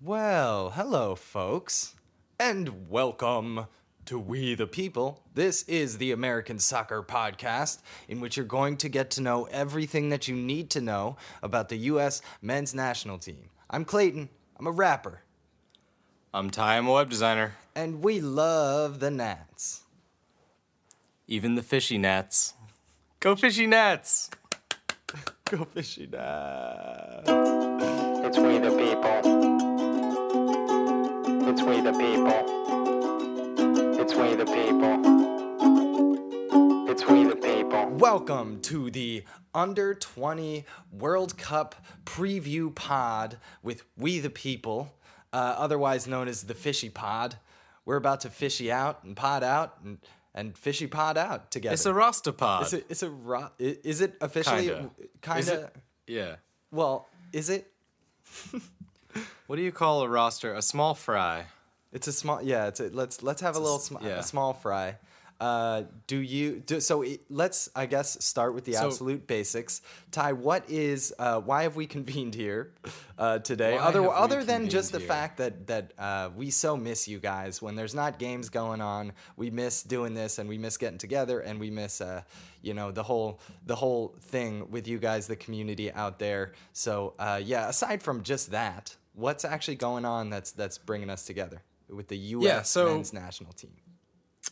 Well, hello, folks, and welcome to We the People. This is the American Soccer Podcast, in which you're going to get to know everything that you need to know about the U.S. men's national team. I'm Clayton, I'm a rapper, I'm Ty, I'm a web designer. and we love the Nats. Even the fishy nets. Go fishy nets! Go fishy Nats. It's we the people. It's we the people. It's we the people. It's we the people. Welcome to the Under 20 World Cup preview pod with We the People, uh, otherwise known as the Fishy Pod. We're about to fishy out and pod out and, and fishy pod out together. It's a Rastapod. Is it, it's a ro- is it officially Kinda. kinda? it? Yeah. well is it What do you call a roster? A small fry. It's a small, yeah. It's a, let's let's have a, a little sm- yeah. a small fry. Uh, do you do so? Let's I guess start with the So- absolute basics. Ty, what is uh, why have we convened here uh, today? Why other other than just the here? fact that that uh, we so miss you guys when there's not games going on. We miss doing this and we miss getting together and we miss uh, you know the whole the whole thing with you guys, the community out there. So uh, yeah, aside from just that, what's actually going on that's that's bringing us together with the U.S. Yeah, so- men's national team?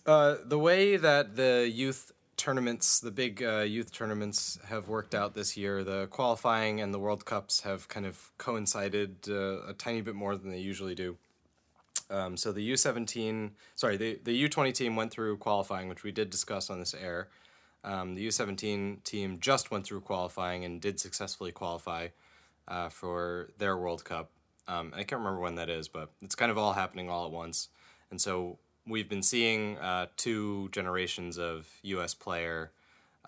Uh, the way that the youth tournaments, the big uh, youth tournaments, have worked out this year, the qualifying and the World Cups have kind of coincided uh, a tiny bit more than they usually do. Um, so the U17, sorry, the, the U20 team went through qualifying, which we did discuss on this air. Um, the U17 team just went through qualifying and did successfully qualify uh, for their World Cup. Um, I can't remember when that is, but it's kind of all happening all at once. And so we've been seeing uh, two generations of U.S. player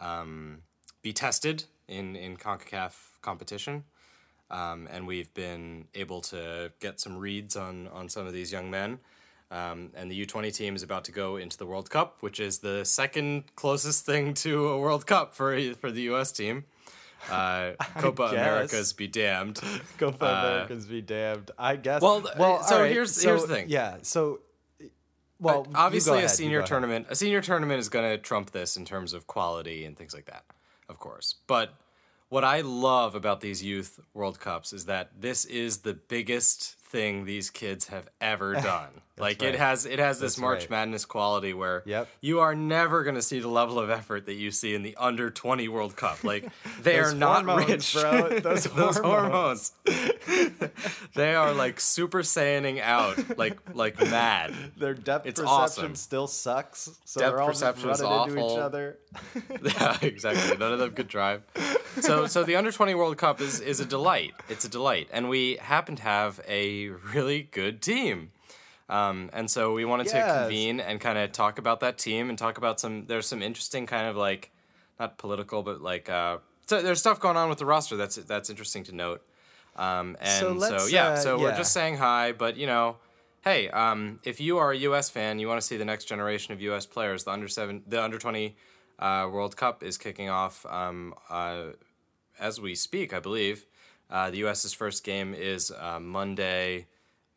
um, be tested in, in CONCACAF competition. Um, and we've been able to get some reads on, on some of these young men. Um, and the U20 team is about to go into the World Cup, which is the second closest thing to a World Cup for for the U.S. team. Uh, Copa. Americas be damned. Copa Uh, Americans be damned. I guess. Well, th- well. so right, here's- so, here's the thing. Yeah. So, well, go obviously ahead, a senior go ahead. tournament a senior tournament is going to trump this in terms of quality and things like that of course but what i love about these youth world cups is that this is the biggest thing these kids have ever done like right. it has it has this That's march right. madness quality where Yep. you are never going to see the level of effort that you see in the under 20 world cup like they are not hormones, rich bro. Those hormones they are like super saiyaning out like like mad Their depth It's perception awesome. still sucks. So Depth they're all perception is just running into each awful. other. yeah, exactly. None of them could drive. So, so the under twenty World Cup is is a delight. It's a delight, and we happen to have a really good team. Um, and so we wanted to convene and kind of talk about that team and talk about some. There's some interesting kind of like, not political, but like, uh, so there's stuff going on with the roster that's that's interesting to note. Um, and So so, let's, yeah, uh, so we're just saying hi, but you know, hey, um, if you are a U.S. fan, you want to see the next generation of U.S. players. The under seven, the under twenty uh, World Cup is kicking off um, uh, as we speak, I believe. Uh, the U.S.'s first game is uh, Monday,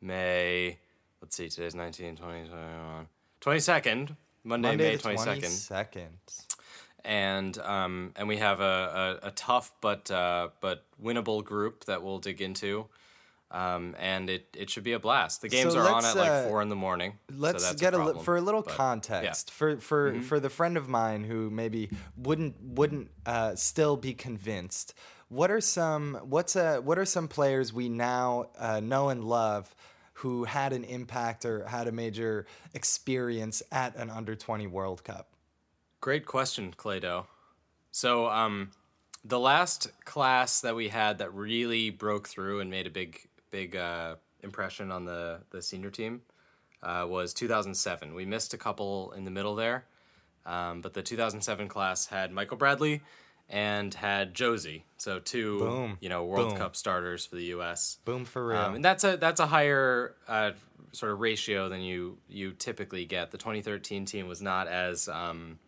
May. Let's see, today's 19, 20, 21, 22nd. Monday, Monday May the 22nd second. and um, and we have a, a, a tough but uh, but winnable group that we'll dig into, um, and it, it should be a blast. The games So are on at like uh, four in the morning. Let's so get a, li- for a little but, context for for Mm-hmm. for the friend of mine who maybe wouldn't wouldn't uh, still be convinced. What are some what's a what are some players we now uh, know and love who had an impact or had a major experience at an under twenty World Cup? Great question, Claydo. So, um, the last class that we had that really broke through and made a big, big uh, impression on the the senior team uh, was 2007. We missed a couple in the middle there, um, but the 2007 class had Michael Bradley and had Jozy. So two, Boom. you know, World Boom. Cup starters for the U.S. Boom for real. Um, and that's a that's a higher uh, sort of ratio than you you typically get. The 2013 team was not as um,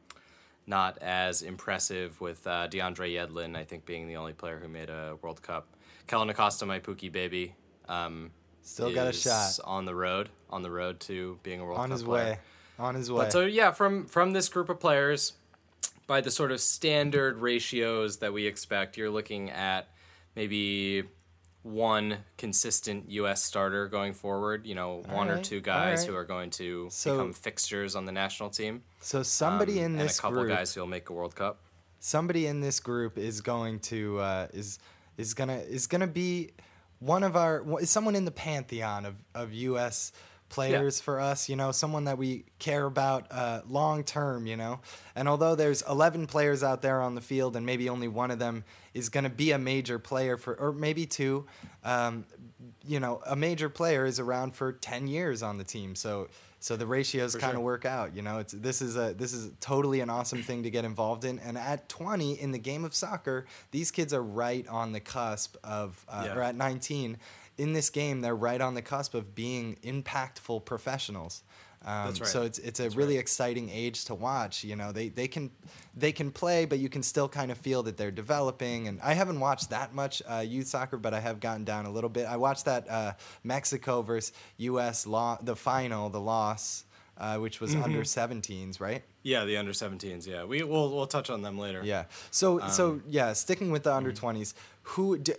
not as impressive with uh, DeAndre Yedlin, I think, being the only player who made a World Cup. Kellyn Acosta, my Pookie baby, um, Still got a shot. on the road, on the road to being a World on Cup player. On his way. On his way. But so yeah, from from this group of players, by the sort of standard ratios that we expect, you're looking at maybe one consistent U.S. starter going forward. You know, one or two guys right. who are going to So- become fixtures on the national team. so somebody um, in this and a couple group, guys who'll make a World Cup. somebody in this group is going to uh, is is gonna is gonna be one of our is someone in the pantheon of of U.S. players for us. You know, someone that we care about uh, long term. You know, and although there's 11 players out there on the field, and maybe only one of them is going to be a major player for, or maybe two. Um, you know, a major player is around for 10 years on the team. So so the ratios kind of sure. work out. You know, it's this is a this is totally an awesome thing to get involved in. And at 20 in the game of soccer, these kids are right on the cusp of, uh, Yeah. or at 19 in this game, they're right on the cusp of being impactful professionals. Um, That's right. So it's it's a That's really right. exciting age to watch. You know, they they can they can play, but you can still kind of feel that they're developing. And I haven't watched that much uh, youth soccer, but I have gotten down a little bit. I watched that uh, Mexico versus U.S. law the final, the loss, uh, which was Mm-hmm. under 17s, right? Yeah, the under 17s. Yeah, we we'll we'll touch on them later. Yeah. So Um, so yeah, sticking with the under mm-hmm. 20s, who d-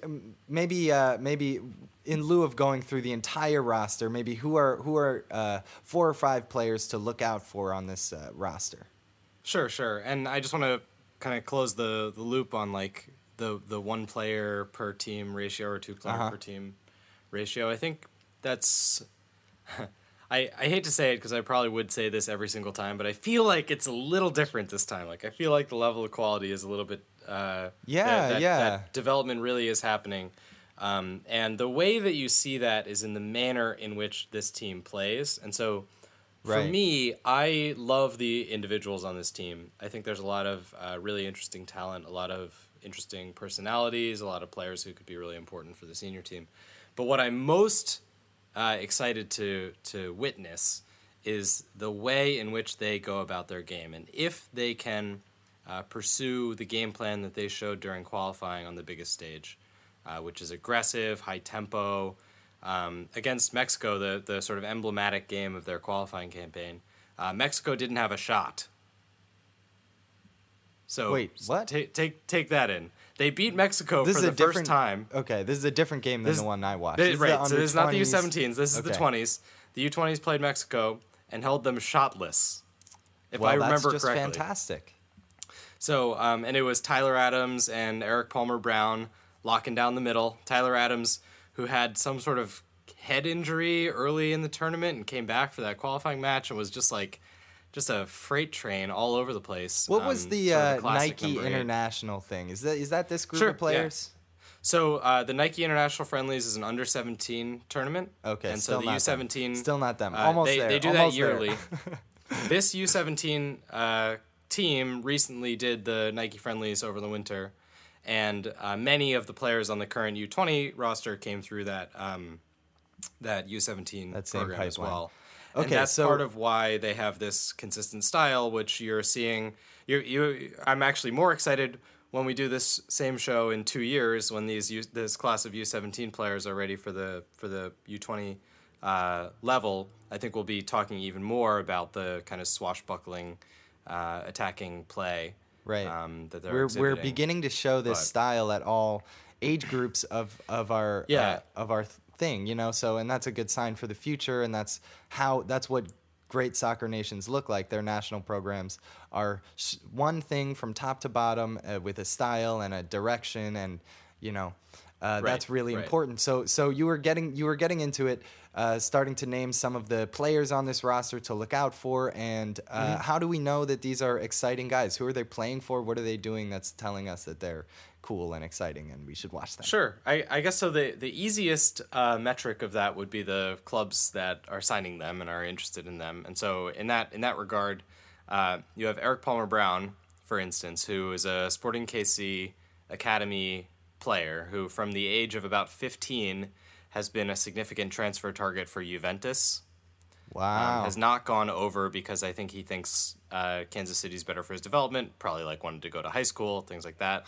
maybe uh, maybe in lieu of going through the entire roster, maybe who are who are uh, four or five players to look out for on this uh, roster? Sure, sure. And I just want to kind of close the the loop on like the the one player per team ratio or two player Uh-huh. per team ratio. I think that's I I hate to say it because I probably would say this every single time, but I feel like it's a little different this time. Like I feel like the level of quality is a little bit uh Yeah, that, that- yeah. that development really is happening. Um, and the way that you see that is in the manner in which this team plays. And so for Right. me, I love the individuals on this team. I think there's a lot of uh, really interesting talent, a lot of interesting personalities, a lot of players who could be really important for the senior team. But what I'm most uh, excited to to witness is the way in which they go about their game, and if they can uh, pursue the game plan that they showed during qualifying on the biggest stage, uh, which is aggressive, high tempo. Um, against Mexico, the, the sort of emblematic game of their qualifying campaign, uh, Mexico didn't have a shot. So Wait, what? Take take take that in. They beat Mexico This for is the a different first time. Okay, this is a different game than This- the one I watched. This- This is right, the so this is not the U17s. This is the 20s. The U20s played Mexico and held them shotless. If well, I remember that's just correctly. fantastic. So, um, and it was Tyler Adams and Erik Palmer Brown locking down the middle. Tyler Adams, who had some sort of head injury early in the tournament and came back for that qualifying match and was just like, just a freight train all over the place. What was Um, the sort of uh, Nike. International thing? Is that is that this group Sure, of players? So uh, the Nike International Friendlies is an under 17 tournament. Okay, and so the. U17 Still not them. uh, Almost they, there. They do Almost that yearly. this U17 uh, team recently did the Nike Friendlies over the winter, and uh, many of the players on the current U20 roster came through that um, that U17 That same program as well. Okay, and that's so- part of why they have this consistent style, which you're seeing. You, you, I'm actually more excited when we do this same show in two years when these U, this class of U17 players are ready for the for the U20 uh, level. I think we'll be talking even more about the kind of swashbuckling, uh, attacking play. Right. Um, that they're we're we're beginning to show this But- style at all age groups of of our Yeah. uh, of our th- thing, you know. So and that's a good sign for the future, and that's how that's what great soccer nations look like. Their national programs are sh- one thing from top to bottom uh, with a style and a direction, and you know. Uh, Right, that's really right. important. So, so you were getting you were getting into it, uh, starting to name some of the players on this roster to look out for, and uh, Mm-hmm. how do we know that these are exciting guys? Who are they playing for? What are they doing that's telling us that they're cool and exciting, and we should watch them? Sure. I, I guess so. The, the easiest uh, metric of that would be the clubs that are signing them and are interested in them. And so, in that in that regard, uh, you have Erik Palmer Brown, for instance, who is a Sporting KC Academy player who, from the age of about 15, has been a significant transfer target for Juventus. Um, Wow. has not gone over because I think he thinks uh, Kansas City's better for his development. Probably like wanted to go to high school, things like that.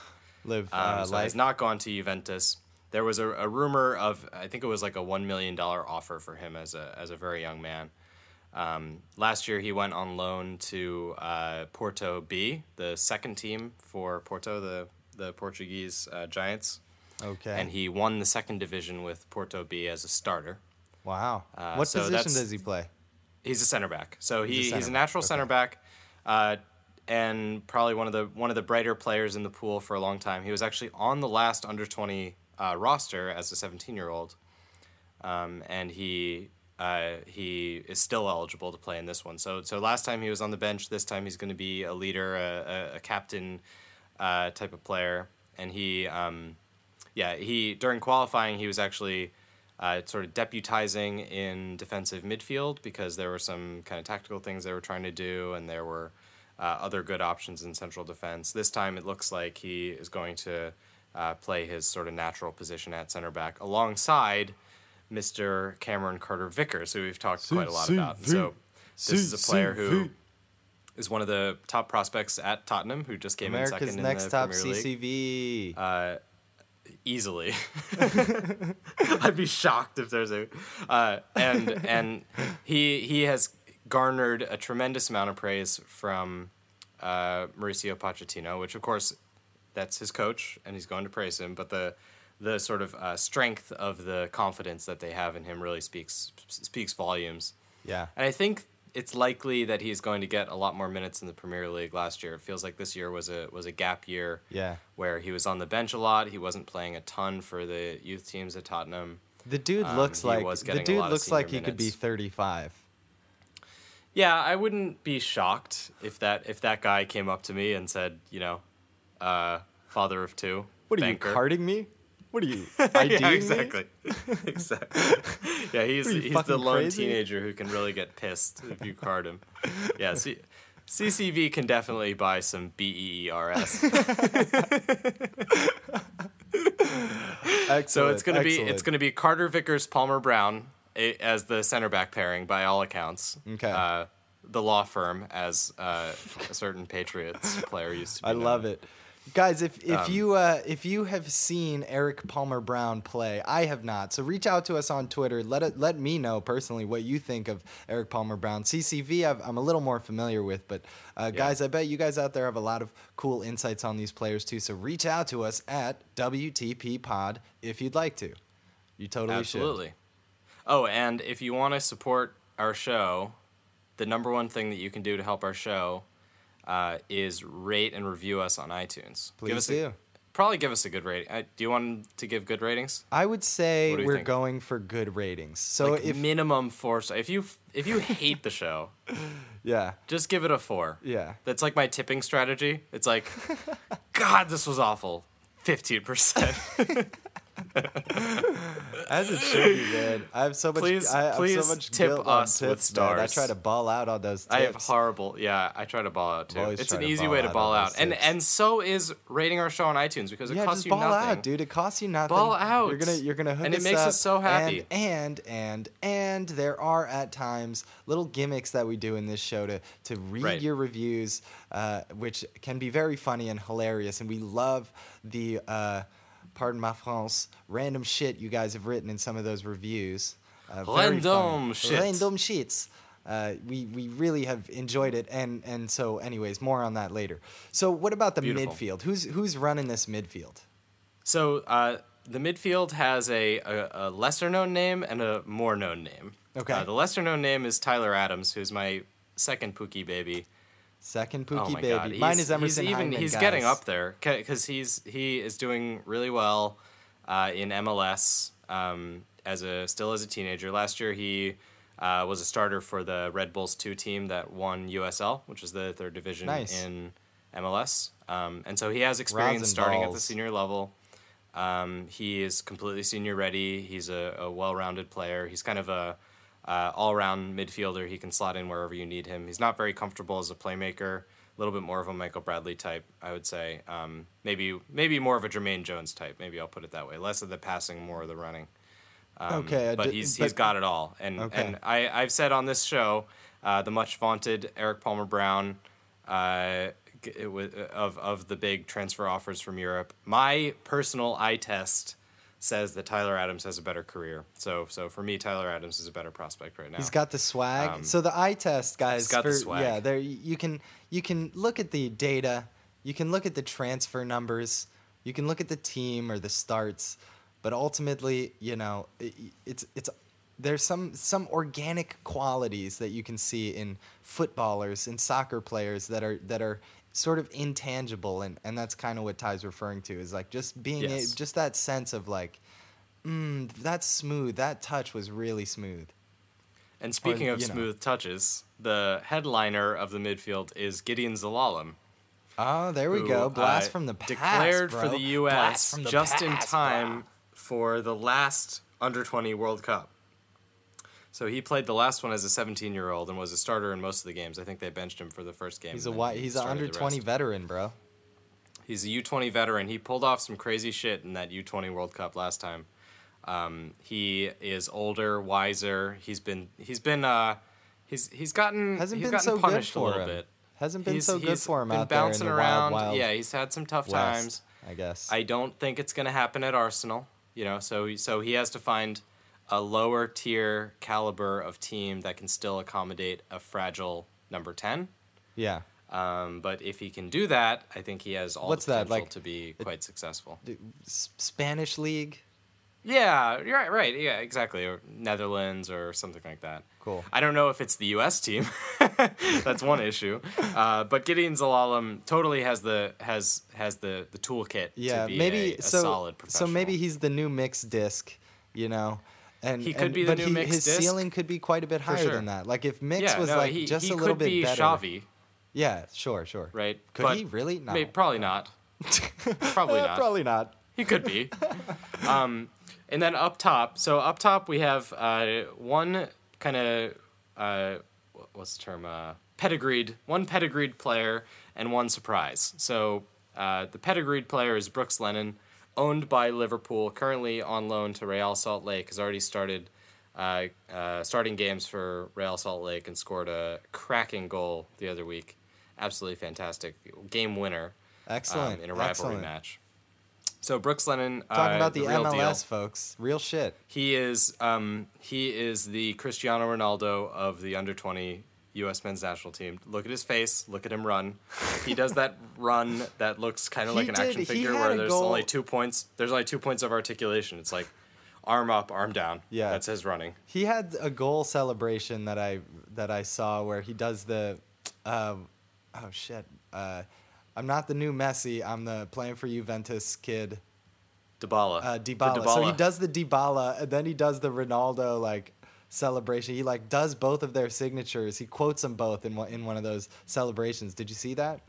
Live Um, uh, so has not gone to Juventus. there was a, a rumor of I think it was like a one million dollar offer for him as a as a very young man. Um, last year he went on loan to uh, Porto B, the second team for Porto, the the Portuguese uh, Giants, Okay. and he won the second division with Porto B as a starter. wow. Uh, what so position does he play? He's a center back. So he, he's a, natural okay. center back, uh, and probably one of the one of the brighter players in the pool for a long time. He was actually on the last under twenty uh, roster as a seventeen year old, um, and he uh, he is still eligible to play in this one. So so last time he was on the bench. This time he's going to be a leader, a, a, a captain uh, type of player, and he. Um, yeah, he during qualifying he was actually uh, sort of deputizing in defensive midfield because there were some kind of tactical things they were trying to do, and there were uh, other good options in central defense. This time it looks like he is going to uh, play his sort of natural position at center back alongside Mr. Cameron Carter Vickers, who we've talked quite a lot about. And so this is a player who is one of the top prospects at Tottenham, who just came in second next in the top Premier League CCV. easily. I'd be shocked if there's a, uh, and and he he has garnered a tremendous amount of praise from uh, Mauricio Pochettino, which of course that's his coach, and he's going to praise him. But the the sort of uh, strength of the confidence that they have in him really speaks speaks volumes. yeah. And I think it's likely that he's going to get a lot more minutes in the Premier League last year. It feels like this year was a was a gap year Yeah. where he was on the bench a lot. He wasn't playing a ton for the youth teams at Tottenham. The dude Um, looks like the dude looks like he could be 35. Yeah, I wouldn't be shocked if that if that guy came up to me and said, you know, uh, father of two. What are banker. you carding me? What are you yeah, me? exactly. exactly. Yeah, he's you, he's the lone crazy? teenager who can really get pissed if you card him. Yeah, C- CCV can definitely buy some E BEERS. Excellent. So it's gonna be it's gonna be Carter Vickers Palmer Brown as the center back pairing by all accounts. Okay. Uh, the law firm as uh, a certain Patriots player used to be. I love it. Guys, if, if Um, you uh, if you have seen Erik Palmer Brown play, I have not. So reach out to us on Twitter. Let it, let me know personally what you think of Erik Palmer Brown. CCV, I've, I'm a little more familiar with, but uh, guys, I bet you guys out there have a lot of cool insights on these players too. So reach out to us at WTP Pod if you'd like to. You totally Absolutely. Oh, and if you want to support our show, the number one thing that you can do to help our show uh, is rate and review us on iTunes. Please give us do. A, probably give us a good rating. Uh, do you want to give good ratings? I would say What do you we're think? going for good ratings. So like if minimum four. If you if you hate the show, yeah, just give it a four. yeah. That's like my tipping strategy. It's like, God, this was awful. Fifteen percent. As it should be, man. I have so much. Please- I have please so much tip guilt on us with tips, man. I try to ball out on those tips. I have horrible. Yeah, I try to ball out too. It's an easy way to ball out, and tips. and so is rating our show on iTunes because it yeah, costs just you ball nothing. out, dude. It costs you nothing. Ball out. You're gonna you're gonna hook And it makes up. us so happy. And and and and there are at times little gimmicks that we do in this show to to read Right. your reviews, uh, which can be very funny and hilarious. And we love the uh, pardon my France random shit you guys have written in some of those reviews. Uh. Random shit. Random shits. Uh, we we really have enjoyed it, and and so anyways, more on that later. So what about the Beautiful. midfield? Who's who's running this midfield? So uh, the midfield has a, a, a lesser known name and a more known name. Okay. Uh, the lesser known name is Tyler Adams, who's my second Pookie baby. Second oh Pookie my baby. god, he's, Mine is Emerson he's even Hyndman, he's guys. getting up there because he's he is doing really well uh, in MLS um, as a still as a teenager. Last year he uh, was a starter for the Red Bulls two team that won USL, which is the third division Nice. in MLS. Um, and so he has experience starting at the senior level. Um, he is completely senior ready. He's a, a well-rounded player. He's kind of a uh, all-round midfielder. He can slot in wherever you need him. He's not very comfortable as a playmaker. A little bit more of a Michael Bradley type, I would say. Um, maybe maybe more of a Jermaine Jones type. Maybe I'll put it that way. Less of the passing, more of the running. Um, Okay, but he's but- he's got it all. And Okay. and I I've said on this show uh, the much vaunted Erik Palmer Brown. Uh, it was, of of the big transfer offers from Europe. My personal eye test says that Tyler Adams has a better career. So so for me, Tyler Adams is a better prospect right now. He's got the swag. Um, so the eye test, guys. he's got the swag. Yeah, there you can you can look at the data, you can look at the transfer numbers, you can look at the team or the starts, but ultimately, you know, it, it's it's there's some some organic qualities that you can see in footballers and soccer players that are that are sort of intangible and and that's kind of what Ty's referring to is like just being Yes. just that sense of like mm, that's smooth that touch was really smooth and speaking or, of you know. smooth touches, the headliner of the midfield is Gedion Zelalem. Oh, there we who, go. Blast uh, from the past. declared for the U.S. the just in time bro. for the last under 20 World Cup. So he played the last one as a 17 year old and was a starter in most of the games. I think they benched him for the first game. He's a and wi- he's an under twenty veteran, bro. He's a U20 veteran. He pulled off some crazy shit in that U20 World Cup last time. Um, he is older, wiser. He's been he's been uh, he's he's gotten Hasn't he's been gotten so good punished a for little him. bit. Hasn't been He's- so good for him been out there in bouncing the around. wild, wild yeah, he's had some tough west, times. I guess. I don't think it's going to happen at Arsenal. You know, so so he has to find a lower tier caliber of team that can still accommodate a fragile number ten. yeah. Um, but if he can do that, I think he has all What's the that, potential like- to be quite successful. Spanish league. Yeah, you're right, right. Yeah, exactly. Or Netherlands or something like that. Cool. I don't know if it's the U.S. team. That's one issue. Uh, but Gedion Zelalem totally has the has has the the toolkit Yeah, to be maybe a, a so. so maybe he's the new mixed disc, you know. And He could and- be the new he, mixed his disc. ceiling could be quite a bit higher sure. than that. Like if Mix yeah, was no, like he, just he a little could bit be better. Xavi, Yeah, sure, sure. right? Could But he really? No. may- probably not. Probably not. Probably not. He could be. um, and then up top, so up top we have uh, one kind of uh, what's the term? Uh, pedigreed, one pedigreed player and one surprise. So uh, the pedigreed player is Brooks Lennon, owned by Liverpool, currently on loan to Real Salt Lake. Has already started uh, uh, starting games for Real Salt Lake and scored a cracking goal the other week. Absolutely fantastic game winner Excellent. um, in a rivalry excellent. match. So Brooks Lennon, Talking uh, about the, real MLS, deal. folks. Real shit. He is um, he is the Cristiano Ronaldo of the under twenty U.S. men's national team. Look at his face. Look at him run. He does that run that looks kind of like an did. action figure where there's goal- only two points. There's only two points of articulation. It's like arm up, arm down. Yeah. that's his running. He had a goal celebration that I that I saw where he does the, uh, oh shit, uh, I'm not the new Messi. I'm the playing for Juventus kid, Dybala. uh, The Dybala. So he does the Dybala, and then he does the Ronaldo like celebration. He like does both of their signatures. He quotes them both in one in one of those celebrations. Did you see that?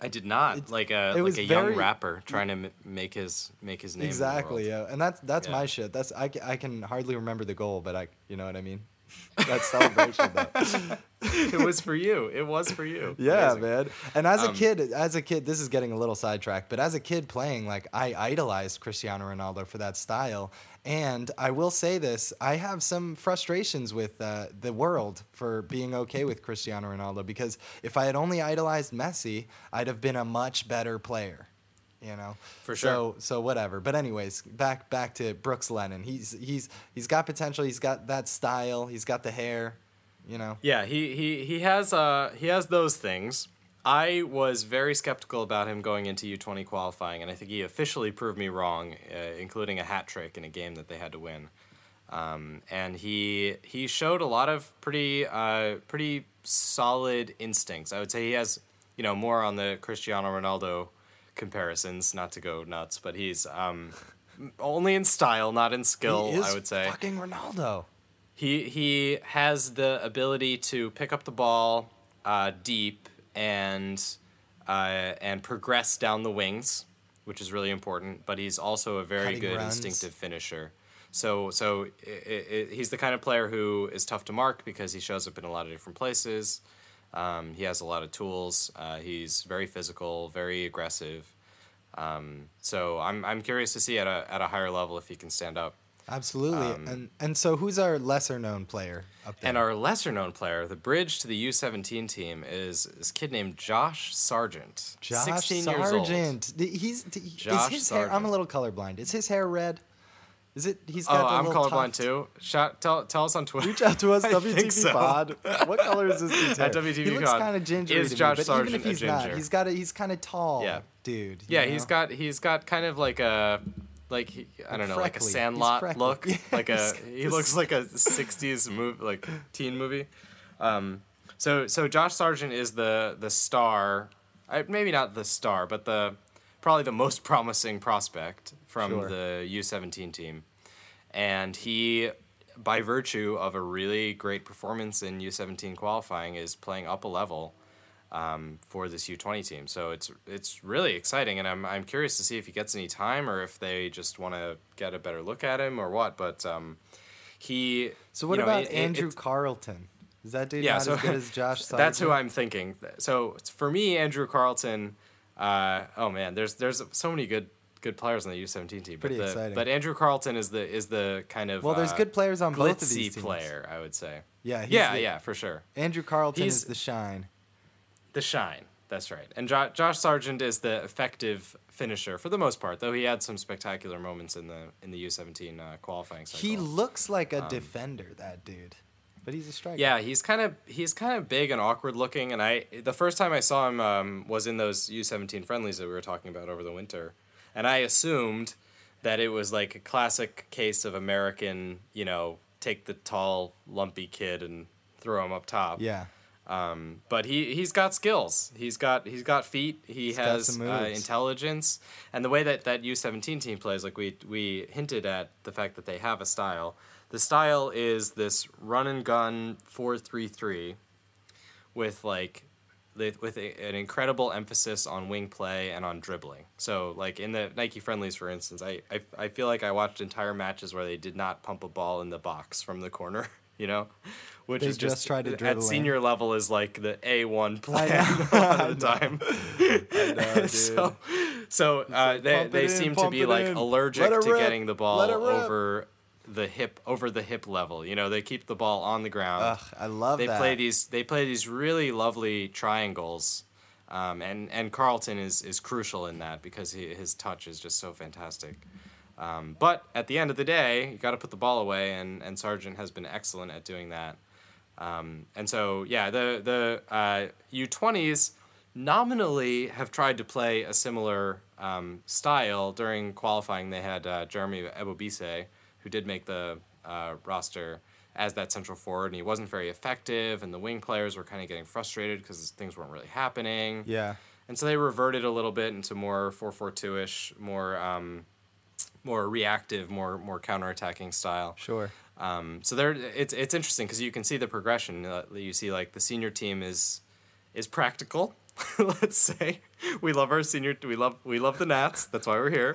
I did not It's- like uh, a like was a young very- rapper trying to m- make his make his name. Exactly, yeah, and that's that's Yeah. my shit. That's I, I can hardly remember the goal, but I you know what I mean. That celebration though. it was for you. It was for you. Yeah, Amazing. man. And as a Um, kid, as a kid, this is getting a little sidetracked, but as a kid playing, like I idolized Cristiano Ronaldo for that style. And I will say this: I have some frustrations with uh, the world for being okay with Cristiano Ronaldo because if I had only idolized Messi, I'd have been a much better player. You know, For sure. So, so whatever. But anyways, back back to Brooks Lennon. He's he's he's got potential. He's got that style. He's got the hair. You know. Yeah, he he he has uh he has those things. I was very skeptical about him going into U20 qualifying, and I think he officially proved me wrong, uh, including a hat trick in a game that they had to win. Um, and he he showed a lot of pretty uh, pretty solid instincts. I would say he has you know more on the Cristiano Ronaldo comparisons, not to go nuts, but he's um, only in style, not in skill. I would say fucking Ronaldo. he he has the ability to pick up the ball uh, deep and uh, and progress down the wings, which is really important. But he's also a very Cutting good runs. instinctive finisher. So so i i i he's the kind of player who is tough to mark because he shows up in a lot of different places. Um, he has a lot of tools. Uh, he's very physical, very aggressive. Um, so I'm I'm curious to see at a at a higher level if he can stand up. Absolutely. Um, and and so who's our lesser known player up there? And our lesser known player, the bridge to the U17 team, is this kid named Josh Sargent. Josh 16 years old. Sargent. He's is Josh his hair. I'm a Sargent. little colorblind. Is his hair red? Is it? He's got. the I'm colorblind tuft. too. Shout, tell, tell us on Twitter. Reach out to us, WTP so. Pod. What color is this hair? At WTP he looks kind of ginger. Is to me, Josh Sargent even if he's not, ginger? he's got a. He's kind of tall. Yeah. dude. Yeah, he's got he's got kind of like a like he, I don't know like a Sandlot look, Yeah, like a he looks like a '60s movie like teen movie. Um, so so Josh Sargent is the the star, I, maybe not the star, but the probably the most promising prospect from Sure. the U17 team, and he. By virtue of a really great performance in U17 qualifying, is playing up a level um, for this U20 team. So it's it's really exciting, and I'm I'm curious to see if he gets any time or if they just want to get a better look at him or what. But um, he. So what you know, about it- it- Andrew it's- Carleton? Is that dude yeah, not so as good as Josh? Sargent? that's who I'm thinking. So for me, Andrew Carleton. Uh, oh man, there's there's so many good good players on the U17 team. But, the, exciting. but Andrew Carleton is the is the kind of Well, there's uh, good players on both of these teams. player, I would say. Yeah, he's yeah, the- yeah, for sure. Andrew Carleton He's- is the shine. The shine. That's right. And jo- Josh Sargent is the effective finisher for the most part, though he had some spectacular moments in the in the U17 uh, qualifying cycle. He looks like a defender, that dude, but he's a striker. Um, yeah, he's kind of he's kind of big and awkward looking, and I the first time I saw him um, was in those U17 friendlies that we were talking about over the winter, and I assumed that it was like a classic case of American, you know, take the tall lumpy kid and throw him up top. yeah. Um, but he he's got skills. He's got he's got feet. He got has uh, intelligence, and the way that that U seventeen team plays, like we we hinted at the fact that they have a style. The style is this run and gun four three three, with like. With a, an incredible emphasis on wing play and on dribbling. So, like in the Nike friendlies, for instance, I, I, I feel like I watched entire matches where they did not pump a ball in the box from the corner, you know? Which They is just just, tried to dribble at in. senior level is like the A one plan know. a lot of the time. so so uh, they they in, seem to be like in. allergic to rip. getting the ball Let it rip. over the hip over the hip level. You know, they keep the ball on the ground. Ugh, I love they that. play these they play these really lovely triangles. Um, and and Carleton is is crucial in that because he, his touch is just so fantastic. Um, but at the end of the day, you got to put the ball away, and and Sargent has been excellent at doing that. Um, and so, yeah, the the uh, U20s nominally have tried to play a similar um, style during qualifying. They had uh, Jeremy Ebobisse, who did make the uh, roster as that central forward, and he wasn't very effective. And the wing players were kind of getting frustrated because things weren't really happening. Yeah. And so they reverted a little bit into more 4-4-2 ish, more um, more reactive, more more counterattacking style. Sure. Um, so there, it's it's interesting because you can see the progression. Uh, you see like the senior team is is practical. Let's say we love our senior. We love we love the Nats. That's why we're here.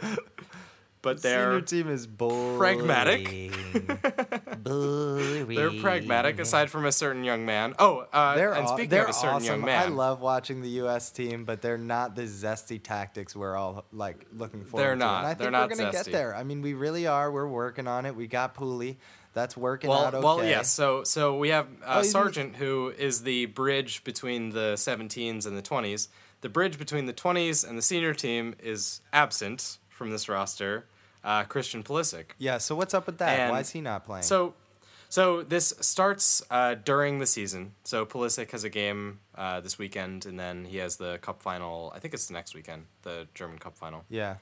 But they're Senior team is boring. pragmatic. they're pragmatic. Aside from a certain young man. Oh, uh, They're and speaking they're of a certain awesome. young man, I love watching the U.S. team, but they're not the zesty tactics we're all like looking for. They're to. not. And I think They're not we're gonna zesty. get there. I mean, we really are. We're working on it. We got Pooley. That's working well, out okay. well, yes. So, so we have Oh, uh, he's- Sargent, who is the bridge between the 17s and the 20s. The bridge between the 20s and the senior team is absent from this roster. Uh, Christian Pulisic. Yeah. So what's up with that? And Why is he not playing? So, so this starts uh, during the season. So Pulisic has a game uh, this weekend, and then he has the cup final. I think it's the next weekend, the German Cup final. yeah.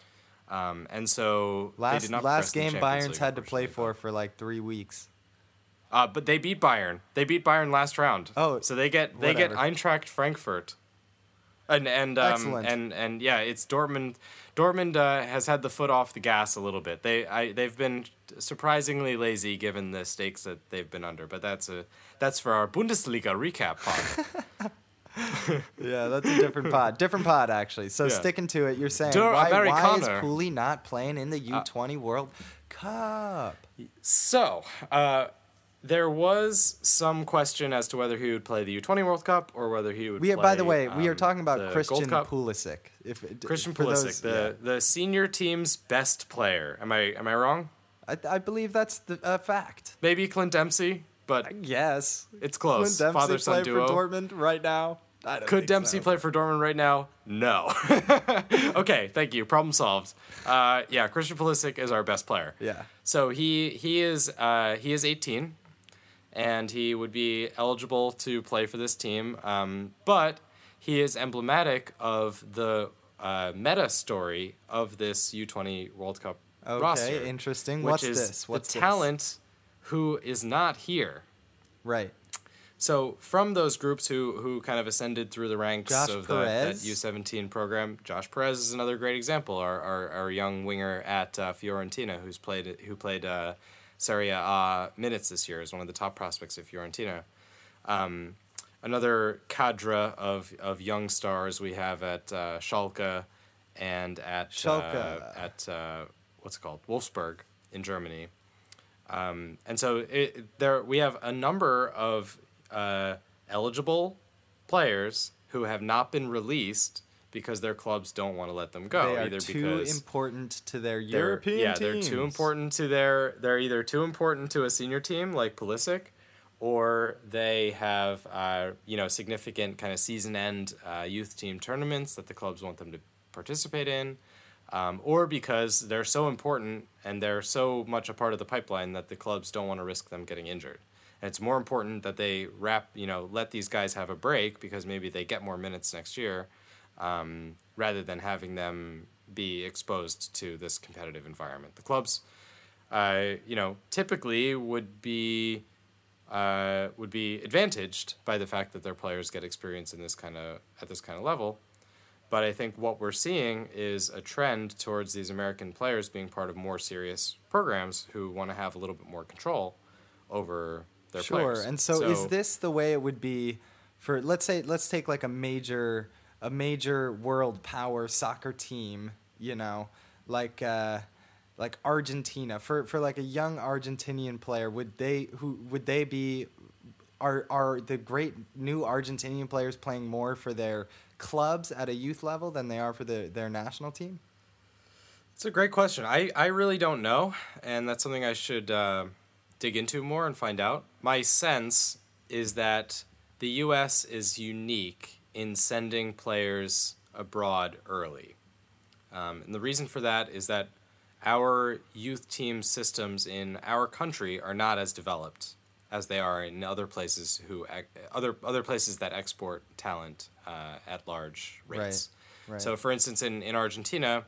Um, and so they Last did not last game Bayern's League, had to play for for like three weeks. Uh, but they beat Bayern. They beat Bayern last round. Oh, so they get they get. Eintracht Frankfurt. And and um, and and yeah, it's Dortmund. Dortmund uh, has had the foot off the gas a little bit. They I they've been surprisingly lazy given the stakes that they've been under. But that's a that's for our Bundesliga recap pod. Yeah, that's a different pod. Different pod, actually. So Yeah. sticking to it, you're saying Der why, why is. Pooley not playing in the U20 World Cup? so uh, there was some question as to whether he would play the U20 World Cup or whether he would. We are, by the play, way, we are um, talking about Christian. Pulisic. If Christian Pulisic, those- the the senior team's best player. Am I am I wrong? I, I believe that's the a fact. Maybe Clint Dempsey, but Yes. it's close. Clint Dempsey Father son play duo. for Dortmund right now. I don't Could Dempsey so. play for Dortmund right now? No. okay, thank you. Problem solved. Uh, yeah, Christian Pulisic is our best player. Yeah. So he he is uh, he is 18, and he would be eligible to play for this team. Um, but he is emblematic of the uh, meta story of this U20 World Cup Okay, roster. interesting. What's is this? What's the this? talent who is not here. Right. So from those groups who who kind of ascended through the ranks Josh of the, that U seventeen program, Josh Perez is another great example. Our our, our young winger at uh, Fiorentina, who's played who played uh, Serie A minutes this year, is one of the top prospects of Fiorentina. Um, another cadre of of young stars we have at uh, Schalke and at Schalke. uh, at uh, what's it called Wolfsburg in Germany. Um, and so it, there we have a number of uh, eligible players who have not been released because their clubs don't want to let them go. they are either too important to their European yeah, teams. they're too important to their. They're either too important to a senior team like Pulisic, or they have uh, you know significant kind of season end uh, youth team tournaments that the clubs want them to participate in, um, or because they're so important and they're so much a part of the pipeline that the clubs don't want to risk them getting injured. And it's more important that they wrap you know let these guys have a break because maybe they get more minutes next year, um, rather than having them be exposed to this competitive environment. The clubs, uh, you know, typically would be uh, would be advantaged by the fact that their players get experience in this kind of at this kind of level. But I think what we're seeing is a trend towards these American players being part of more serious programs who want to have a little bit more control over their sure. players. Sure. And so, is this the way it would be for let's say let's take like a major a major world power soccer team, you know, like uh like Argentina for for like a young Argentinian player, would they who would they be are are the great new Argentinian players playing more for their clubs at a youth level than they are for the, their national team? It's a great question. I, I really don't know, and that's something I should uh, dig into more and find out. My sense is that the U.S. is unique in sending players abroad early. Um, and the reason for that is that our youth team systems in our country are not as developed as they are in other places who other other places that export talent uh, at large rates. Right, right. So, for instance, in, in Argentina,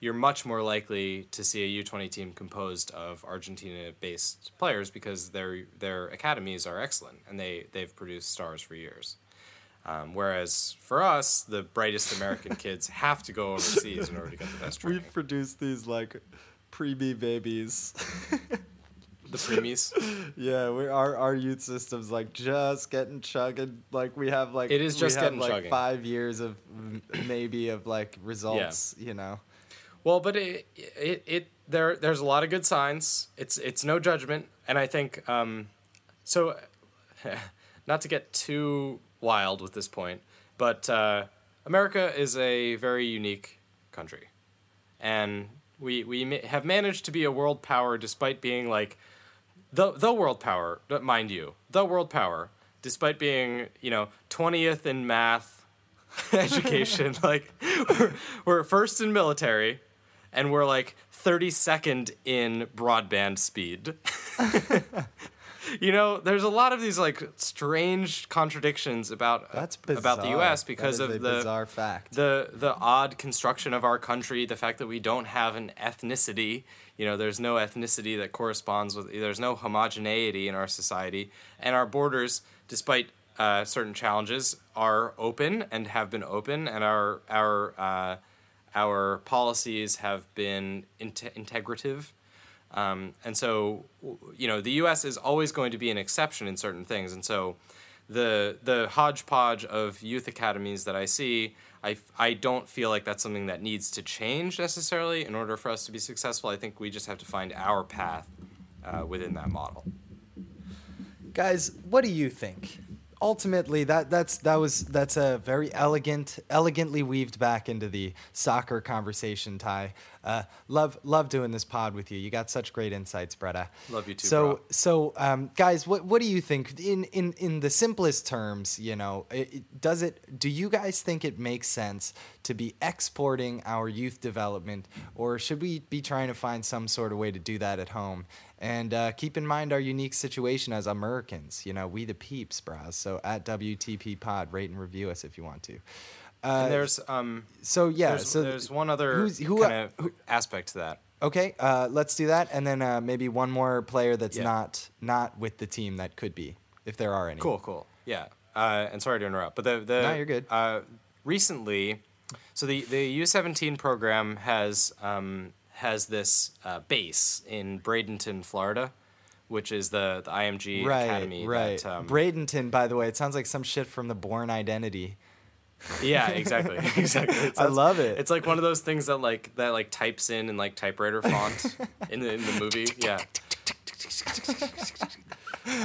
you're much more likely to see a U20 team composed of Argentina-based players because their their academies are excellent and they they've produced stars for years. Um, whereas for us, the brightest American kids have to go overseas in order to get the best training. We've produced these like preemie babies. The preemies. Yeah, we our our youth system's like just getting chugging. Like we have like It is we just have, getting like chugging. Five years of maybe of like results. You know. Well, but it, it it there there's a lot of good signs. It's it's no judgment, and I think um, so. Not to get too wild with this point, but uh, America is a very unique country, and we we have managed to be a world power despite being like the the world power, mind you, the world power, despite being you know twentieth in math education. like we're, we're first in military, and we're like thirty second in broadband speed. you know, there's a lot of these like strange contradictions about That's bizarre. about the U.S. because of the bizarre fact. the the odd construction of our country, the fact that we don't have an ethnicity. You know, there's no ethnicity that corresponds with. There's no homogeneity in our society, and our borders, despite uh, certain challenges, are open and have been open, and our our uh, our policies have been inte- integrative. Um, and so, you know, the U.S. is always going to be an exception in certain things. And so, the the hodgepodge of youth academies that I see, I I don't feel like that's something that needs to change necessarily in order for us to be successful. I think we just have to find our path uh, within that model. Guys, what do you think? ultimately that that's that was that's a very elegant elegantly weaved back into the soccer conversation ty uh, love love doing this pod with you you got such great insights bretta Love you too, so bro. so um, guys what what do you think in in in the simplest terms you know it, it- does it do you guys think it makes sense to be exporting our youth development or should we be trying to find some sort of way to do that at home and uh, keep in mind our unique situation as Americans. You know, we the peeps, bros. So at WTP Pod, rate and review us if you want to. Uh, and there's um so yeah, there's, so there's one other who's- who- kind of aspect to that. okay, uh, let's do that, and then uh, maybe one more player that's Yeah. not not with the team that could be, if there are any. Cool, cool. Yeah. Uh, and sorry to interrupt, but the the No, you're good. Uh, recently, so the the U17 program has um, has this uh, base in Bradenton, Florida, which is the the IMG Right, Academy. right. That, um, Bradenton, by the way, it sounds like some shit from the Bourne Identity. Yeah, exactly, exactly. It I love it. It's like one of those things that like that like types in in like typewriter font in the in the movie. Yeah.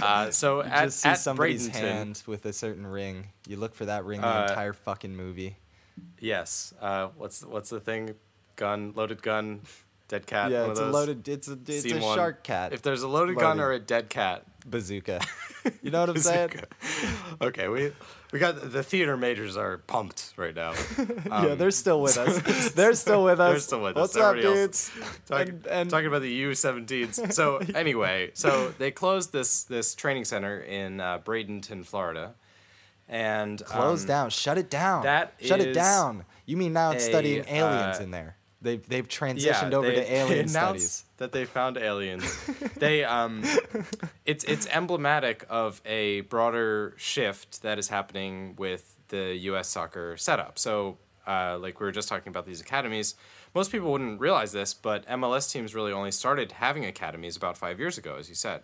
Uh, so You at, just see at somebody's Bradenton, hand with a certain ring. You look for that ring the Uh, entire fucking movie. Yes. Uh, what's what's the thing? Gun, loaded gun, dead cat. yeah, it's a loaded. It's a it's Scene a one. shark cat. If there's a loaded, gun or a dead cat. bazooka. You know what I'm saying? Okay, we we got the theater majors are pumped right now. yeah, they're still with us. They're still with us. They're still with us. What's up, dudes? And- and- talking about the U17s. So anyway, so they closed this this training center in uh, Bradenton, Florida, and um, down. Shut it down. that Shut it down. You mean now it's a, studying aliens uh, in there? They've they've yeah, transitioned over they- to alien studies. That they found aliens. they um, it's it's emblematic of a broader shift that is happening with the U.S. soccer setup. So, uh, like we were just talking about these academies. Most people wouldn't realize this, but MLS teams really only started having academies about five years ago, as you said.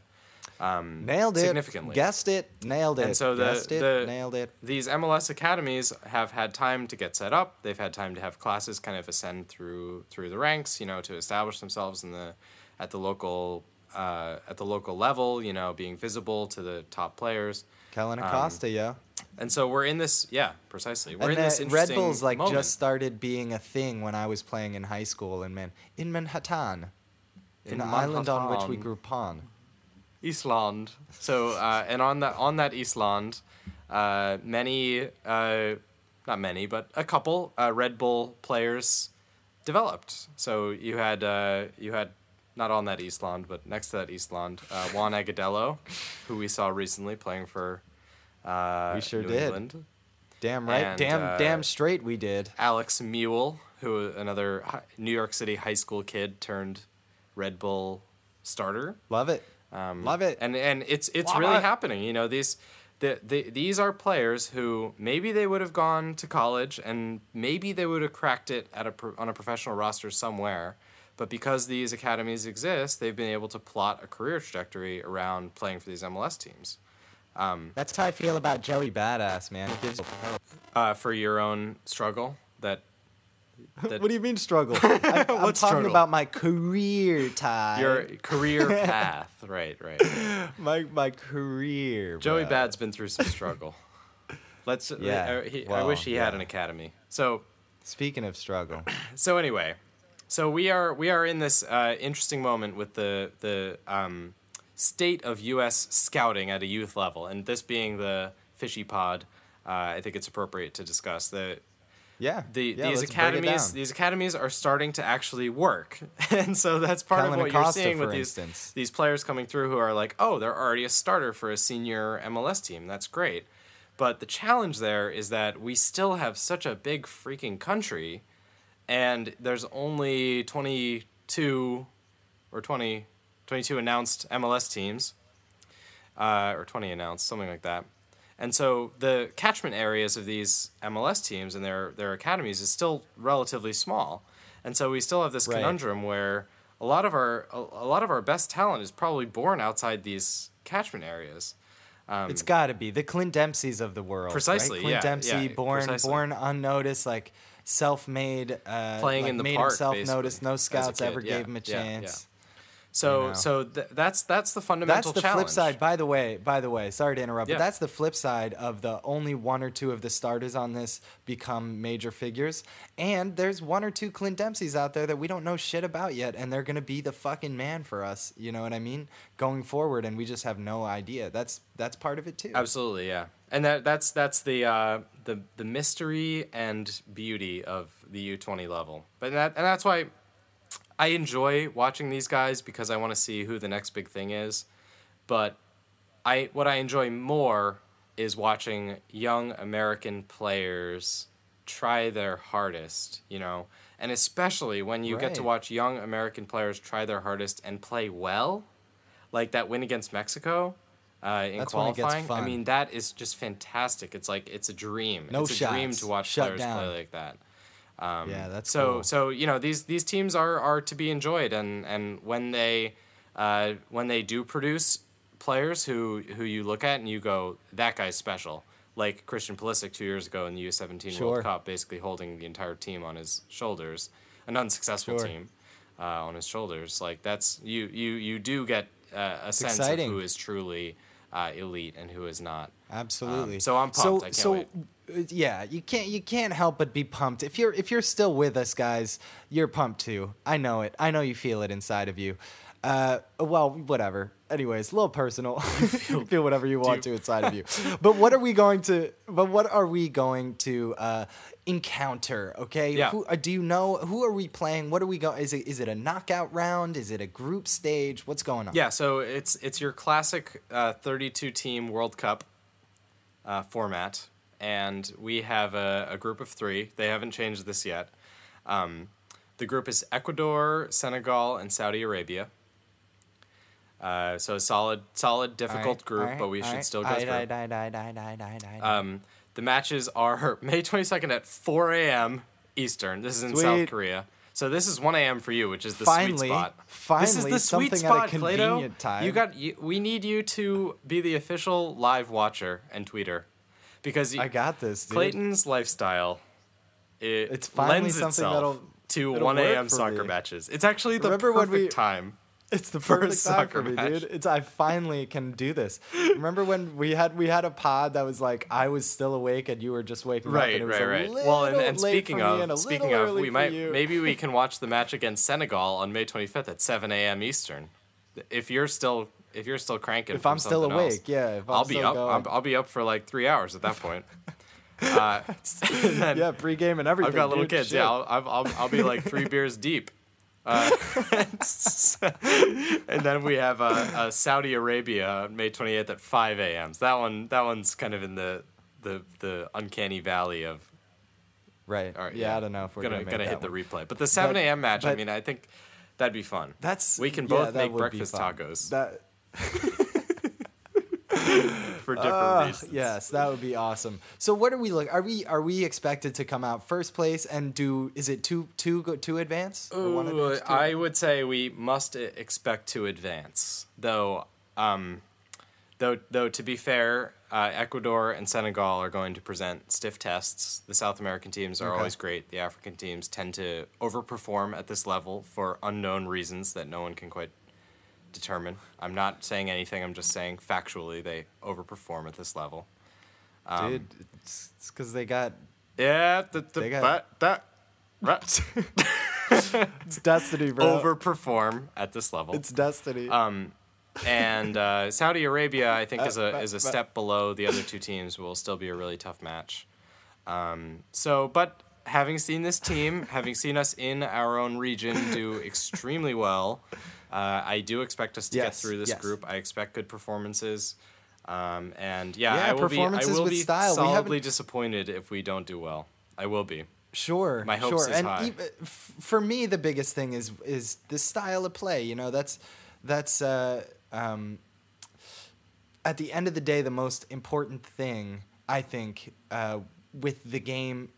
Um, Nailed it. significantly. Guessed it. Nailed it. And so the, Guessed it. the nailed it. These MLS academies have had time to get set up. They've had time to have classes kind of ascend through through the ranks, you know, to establish themselves in the at the local uh, at the local level, you know, being visible to the top players. Kellyn um, Acosta, yo. And so we're in this, yeah, precisely. We're And in this Red Bulls like moment. just started being a thing when I was playing in high school in Man in Manhattan, in, In the island on which we grew upon. Eastland. So uh, and on that on that Eastland, uh, many uh, not many but a couple uh, Red Bull players developed. So you had uh, you had not on that Eastland but next to that Eastland uh, Juan Agudelo, who we saw recently playing for. Uh, We sure New did. England. Damn right. And, damn damn straight we did. Alex Muyl, who another New York City high school kid turned Red Bull starter. Love it. Um, Love it. and and it's it's Love really it. happening. You know these. The, the, these are players who maybe they would have gone to college and maybe they would have cracked it at a pro, on a professional roster somewhere, but because these academies exist, they've been able to plot a career trajectory around playing for these MLS teams. That's how I feel about Joey Badass, man. Gives Uh, for your own struggle, that What do you mean struggle? I, I'm talking struggle? about my career time. your career path, right, right. my my career. Joey bro. Bad's been through some struggle. Let's. Yeah, I, he, I wish he had an academy. So Speaking of struggle, so anyway, so we are we are in this uh, interesting moment with the the um, state of U.S. scouting at a youth level, and this being the fishy pod, uh, I think it's appropriate to discuss the yeah. the yeah, these let's break it academies these academies are starting to actually work, and so that's part Kellyn of what you're seeing with these instance. these players coming through who are like, oh, they're already a starter for a senior MLS team. That's great, but the challenge there is that we still have such a big freaking country, and there's only 22 or 20, 22 announced MLS teams, uh, or 20 announced, something like that. And so the catchment areas of these MLS teams and their their academies is still relatively small. And so we still have this Right. conundrum where a lot of our a, a lot of our best talent is probably born outside these catchment areas. Um, It's got to be the Clint Dempsey's of the world. Precisely, Right? Clint yeah, Dempsey, yeah, born precisely. born unnoticed, like self-made, uh, Playing like in the made park, himself noticed. No scouts kid. ever Yeah, gave him a chance. So You know. so th- that's that's the fundamental That's the challenge. flip side. By the way, by the way, sorry to interrupt, Yeah. but that's the flip side of the only one or two of the starters on this become major figures, and there's one or two Clint Dempsey's out there that we don't know shit about yet, and they're gonna be the fucking man for us. You know what I mean? Going forward, and we just have no idea. That's that's part of it too. Absolutely, yeah. And that that's that's the uh, the the mystery and beauty of the U twenty level. But that and that's why I enjoy watching these guys because I want to see who the next big thing is. But I what I enjoy more is watching young American players try their hardest, you know. And especially when you get to watch young American players try their hardest and play well, like that win against Mexico uh, in That's when it gets qualifying. I mean, that is just fantastic. It's like it's a dream. No it's a dream to watch Shut players down. play like that. Um, Yeah, that's so cool. so you know these these teams are are to be enjoyed, and and when they uh, when they do produce players who who you look at and you go that guy's special, like Christian Pulisic two years ago in the U17 Sure. World Cup, basically holding the entire team on his shoulders, an unsuccessful Sure. team uh, on his shoulders. Like that's you you you do get uh, a sense exciting. of who is truly uh, elite and who is not. Absolutely. Um, so I'm pumped. I can't so, wait. Yeah, you can't you can't help but be pumped. If you're if you're still with us, guys, you're pumped too. I know it. I know you feel it inside of you. Uh, well, whatever. Anyways, a little personal. feel whatever you want to inside of you. But what are we going to? But what are we going to uh, encounter? Okay. Yeah. Who, uh, do you know who are we playing? What are we going? Is it is it a knockout round? Is it a group stage? What's going on? Yeah, so it's it's your classic uh, 32 team World Cup uh, format, and we have a, a group of three. They haven't changed this yet. Um, the group is Ecuador, Senegal, and Saudi Arabia. Uh, so a solid, solid, difficult Alright, group, alright, but we should alright. still go Aye, through. aye, aye. Um, the matches are May 22nd at 4 a.m. Eastern. This is in South Korea. So this is 1 a.m. for you, which is the Finally, sweet spot. this is finally, the sweet something at a spot, Plato. time. You got. You, we need you to be the official live watcher and tweeter, because I got this, dude. Clayton's lifestyle. It It's finally lends something itself that'll- to one a.m. soccer me. matches. It's actually the Remember when perfect we- time. It's the perfect soccer me, match. dude. It's I finally can do this. Remember when we had we had a pod that was like I was still awake and you were just waking up. Right, and it was right, right. Well, and, and speaking me and of, speaking of, we might you. maybe we can watch the match against Senegal on May 25th at 7 a.m. Eastern. If you're still if you're still cranking, If I'm still awake, else. yeah. If I'm I'll be up. going. I'll, be up for like three hours at that point. uh, yeah, pregame and everything. I've got little dude. kids. Shit. Yeah, I'll, I'll, I'll, be like three beers deep. Uh, and then we have uh, uh, Saudi Arabia May 28th at 5 a.m. So that one, that one's kind of in the the the uncanny valley of right. right, yeah, I don't know if we're gonna gonna, gonna hit the replay. But the 7 a.m. match, I mean, I think that'd be fun. That's We can both that make breakfast tacos. That for different Ah, reasons. yes, that would be awesome. So what are we like? Are we are we expected to come out first place and do? Is it two two go two advance? Ooh, advance, two I would say we must expect to advance, though. Um, though, though to be fair, uh, Ecuador and Senegal are going to present stiff tests. The South American teams are Okay. always great. The African teams tend to overperform at this level for unknown reasons that no one can quite determine. I'm not saying anything. I'm just saying factually they overperform at this level. Um, dude. It's because they got Yeah, the, the, They got- but that. It's destiny, bro. overperform at this level. It's destiny. Um, and uh, Saudi Arabia, I think, is a Uh, is a but- step below the other two teams. Will still be a really tough match. Um, so, but having seen this team, having seen us in our own region do extremely well, uh, I do expect us to get through this yes. group. I expect good performances. Um, and yeah, Yeah, I will be. I will be style. Solidly disappointed if we don't do well. I will be. Sure, My hopes sure. is and high. for me, the biggest thing is is the style of play. You know, that's that's uh, um, at the end of the day the most important thing I think uh, with the game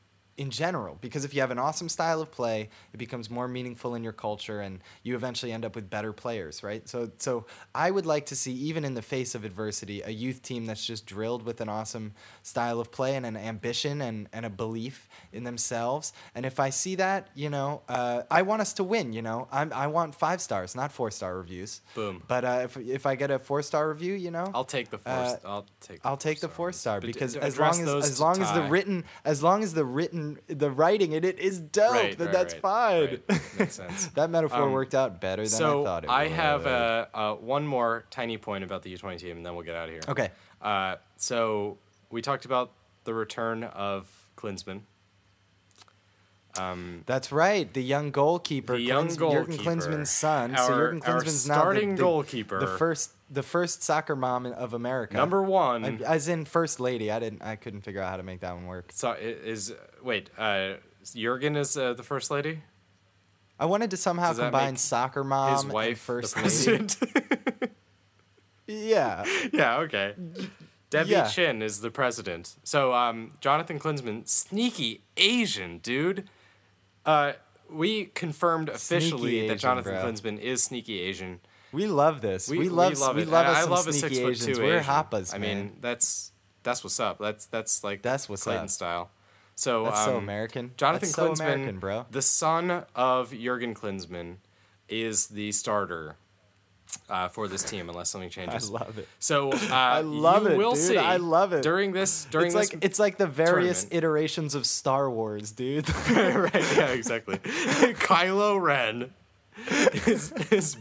in general because if you have an awesome style of play it becomes more meaningful in your culture and you eventually end up with better players right so so i would like to see even in the face of adversity a youth team that's just drilled with an awesome style of play and an ambition and, and a belief in themselves and if i see that you know uh, i want us to win you know I'm, i want five stars not four star reviews Boom. but uh, if, if i get a four star review you know I'll take the four. Uh, I'll take. I'll take the four four star because as long as as long as the written as long as the written the writing in it is dope, Right, right, that's right, fine. Makes sense. that metaphor Um, worked out better than so I thought it I would. I have uh, uh, one more tiny point about the U20 team, and then we'll get out of here. Okay. Uh, so we talked about the return of Klinsmann. Um, That's right. The young goalkeeper, The young Klins- Jurgen goalkeeper. Klinsmann's son. so Our- Jurgen our Klinsmann's now the- starting the, goalkeeper. the first the first soccer mom of America. number one. I- as in first lady. I didn't. I couldn't figure out how to make that one work. so is wait, uh, Jurgen is uh, the first lady. I wanted to somehow combine soccer mom His and wife, first the lady. Yeah. yeah, okay. Debbie Yeah. Chin is the president. So, um, Jonathan Klinsmann, sneaky Asian dude. Uh, we confirmed officially that Jonathan bro. Klinsmann is sneaky Asian. We love this. We, We, love. we love we it. love us I some love a sneaky six foot Asians. two We're hapas, I man. mean, that's that's what's up. That's that's like That's what's Clayton up. style. So That's so um, American. Jonathan That's so Klinsmann, American, bro. the son of Jurgen Klinsmann, is the starter uh, for this team unless something changes. I love it. So uh, I love you it, dude. see. I love it. during this. During It's this, like it's like the various tournament. iterations of Star Wars, dude. right? Yeah, exactly. Kylo Ren is, is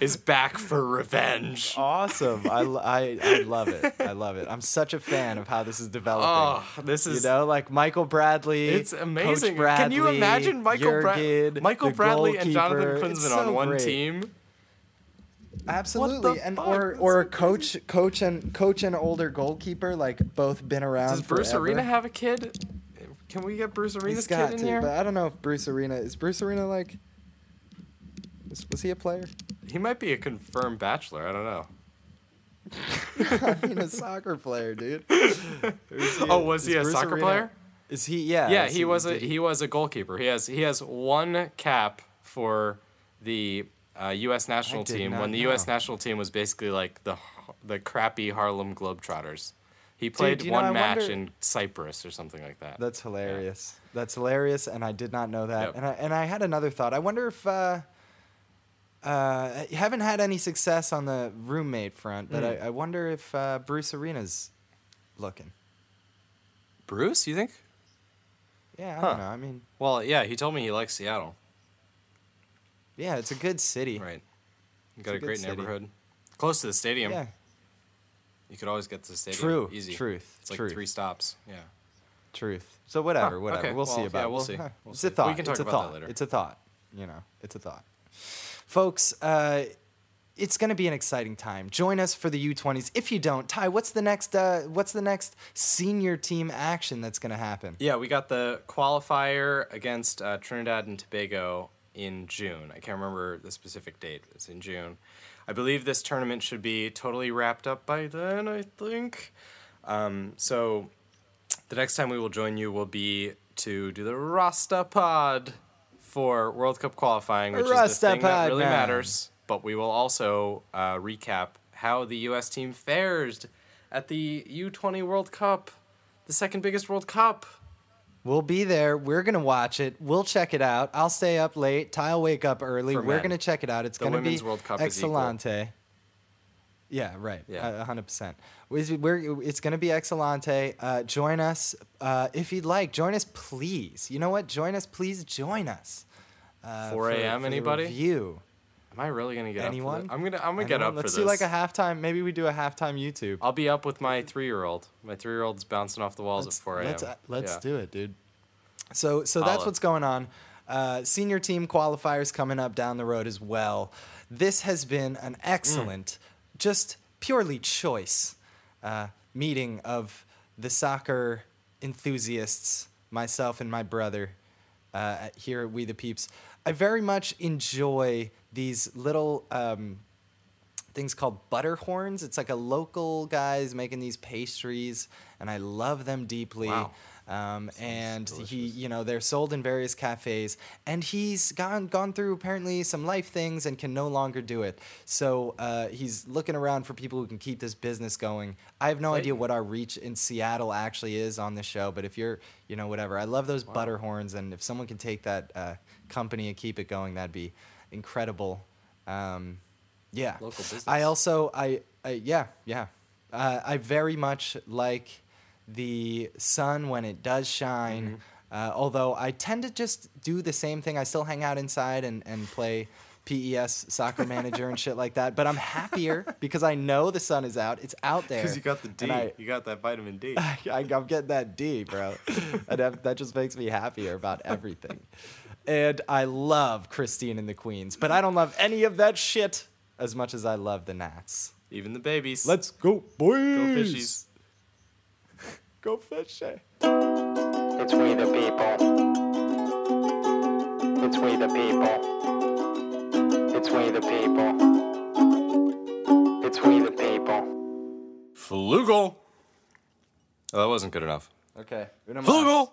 is back for revenge. awesome. I, I I love it. I love it. I'm such a fan of how this is developing. Oh, this is you know, like Michael Bradley. It's amazing. Bradley, Can you imagine Michael, Bra- Jurgen, Michael Bradley and Jonathan goalkeeper? Klinsmann It's on one great. team? Absolutely, and fuck? or or a coach, coach and coach and older goalkeeper, like both been around. Does Bruce forever. Arena have a kid? Can we get Bruce Arena's He's got kid in to, here? but I don't know if Bruce Arena is Bruce Arena like. Was, was he a player? He might be a confirmed bachelor. I don't know. I mean, a soccer player, dude. Oh, was he a Bruce soccer Arena- player? Is he? Yeah. Yeah, he was a he was a goalkeeper. He has he has one cap for the uh, U.S. national team when the U.S. national team was basically like the the crappy Harlem Globetrotters. He played know, one I match wonder- in Cyprus or something like that. That's hilarious. That's hilarious, and I did not know that. Yep. And I and I had another thought. I wonder if uh, uh, haven't had any success on the roommate front, but Hmm. I, I wonder if uh, Bruce Arena's looking. Bruce, you think? Yeah, I Huh. don't know. I mean, Well, yeah, he told me he likes Seattle. Yeah, it's a good city. Right. You got a a, great neighborhood. Close to the stadium. Yeah, You could always get to the stadium. true. Easy. Truth. It's like truth. three stops. Yeah. Truth. So whatever, Huh, whatever. okay, We'll see well, about. yeah, it. we'll see. huh, We'll it's see. a We thought. can talk it's a about that thought. later. It's a thought. You know, it's a thought. Folks, uh, it's going to be an exciting time. Join us for the U20s. If you don't, Ty, what's the next? Uh, what's the next senior team action that's going to happen? Yeah, we got the qualifier against uh, Trinidad and Tobago in June. I can't remember the specific date. It's in June. I believe this tournament should be totally wrapped up by then, I think. Um, so the next time we will join you will be to do the Rasta Pod for World Cup qualifying, which is the thing that really man. matters. But we will also uh, recap how the U.S. team fares at the U20 World Cup, the second biggest World Cup. We'll be there. We're going to watch it. We'll check it out. I'll stay up late. Ty will wake up early. For We're men. going to check it out. It's The going to be Women's World Cup is equal. Yeah, right. Yeah. A hundred percent. We're, it's going to be excellente. Uh, join us uh, if you'd like. Join us, please. You know what? Join us, please. Join us. Uh, 4 a.m., the anybody? Review. Am I really gonna get Anyone? up? I'm gonna I'm gonna get Anyone? up Let's do like a halftime. Maybe we do a halftime YouTube. I'll be up with my three year old. My three year old's bouncing off the walls let's, at 4 a.m. Let's, uh, let's Yeah. do it, dude. So so that's Holla. what's going on. Uh, senior team qualifiers coming up down the road as well. This has been an excellent, just purely choice uh, meeting of the soccer enthusiasts, myself and my brother uh, here at We the Peeps. I very much enjoy these little um, things called butter horns. It's like a local guys making these pastries, and I love them deeply. Wow. Um, and he, you know, they're sold in various cafes, and he's gone gone through apparently some life things and can no longer do it. So uh, he's looking around for people who can keep this business going. I have no idea what our reach in Seattle actually is on this show, but if you're, you know, whatever, I love those butter horns, and if someone can take that uh, company and keep it going, that'd be incredible. Um, yeah. Local business. I also I, I yeah yeah. Uh, I very much like the sun when it does shine. Mm-hmm. Uh, although I tend to just do the same thing. I still hang out inside and, and play PES soccer manager and shit like that. But I'm happier because I know the sun is out. It's out there. Because you got the D. you got that vitamin D. I, I'm getting that D, bro. and that, that just makes me happier about everything. And I love Christine and the Queens, but I don't love any of that shit as much as I love the Nats. Even the babies. Let's go, boys! go fishies. Go fishing. Eh? It's we the people. It's we the people. It's we the people. It's we the people. Flugel. Oh, that wasn't good enough. Okay. Una Flugel.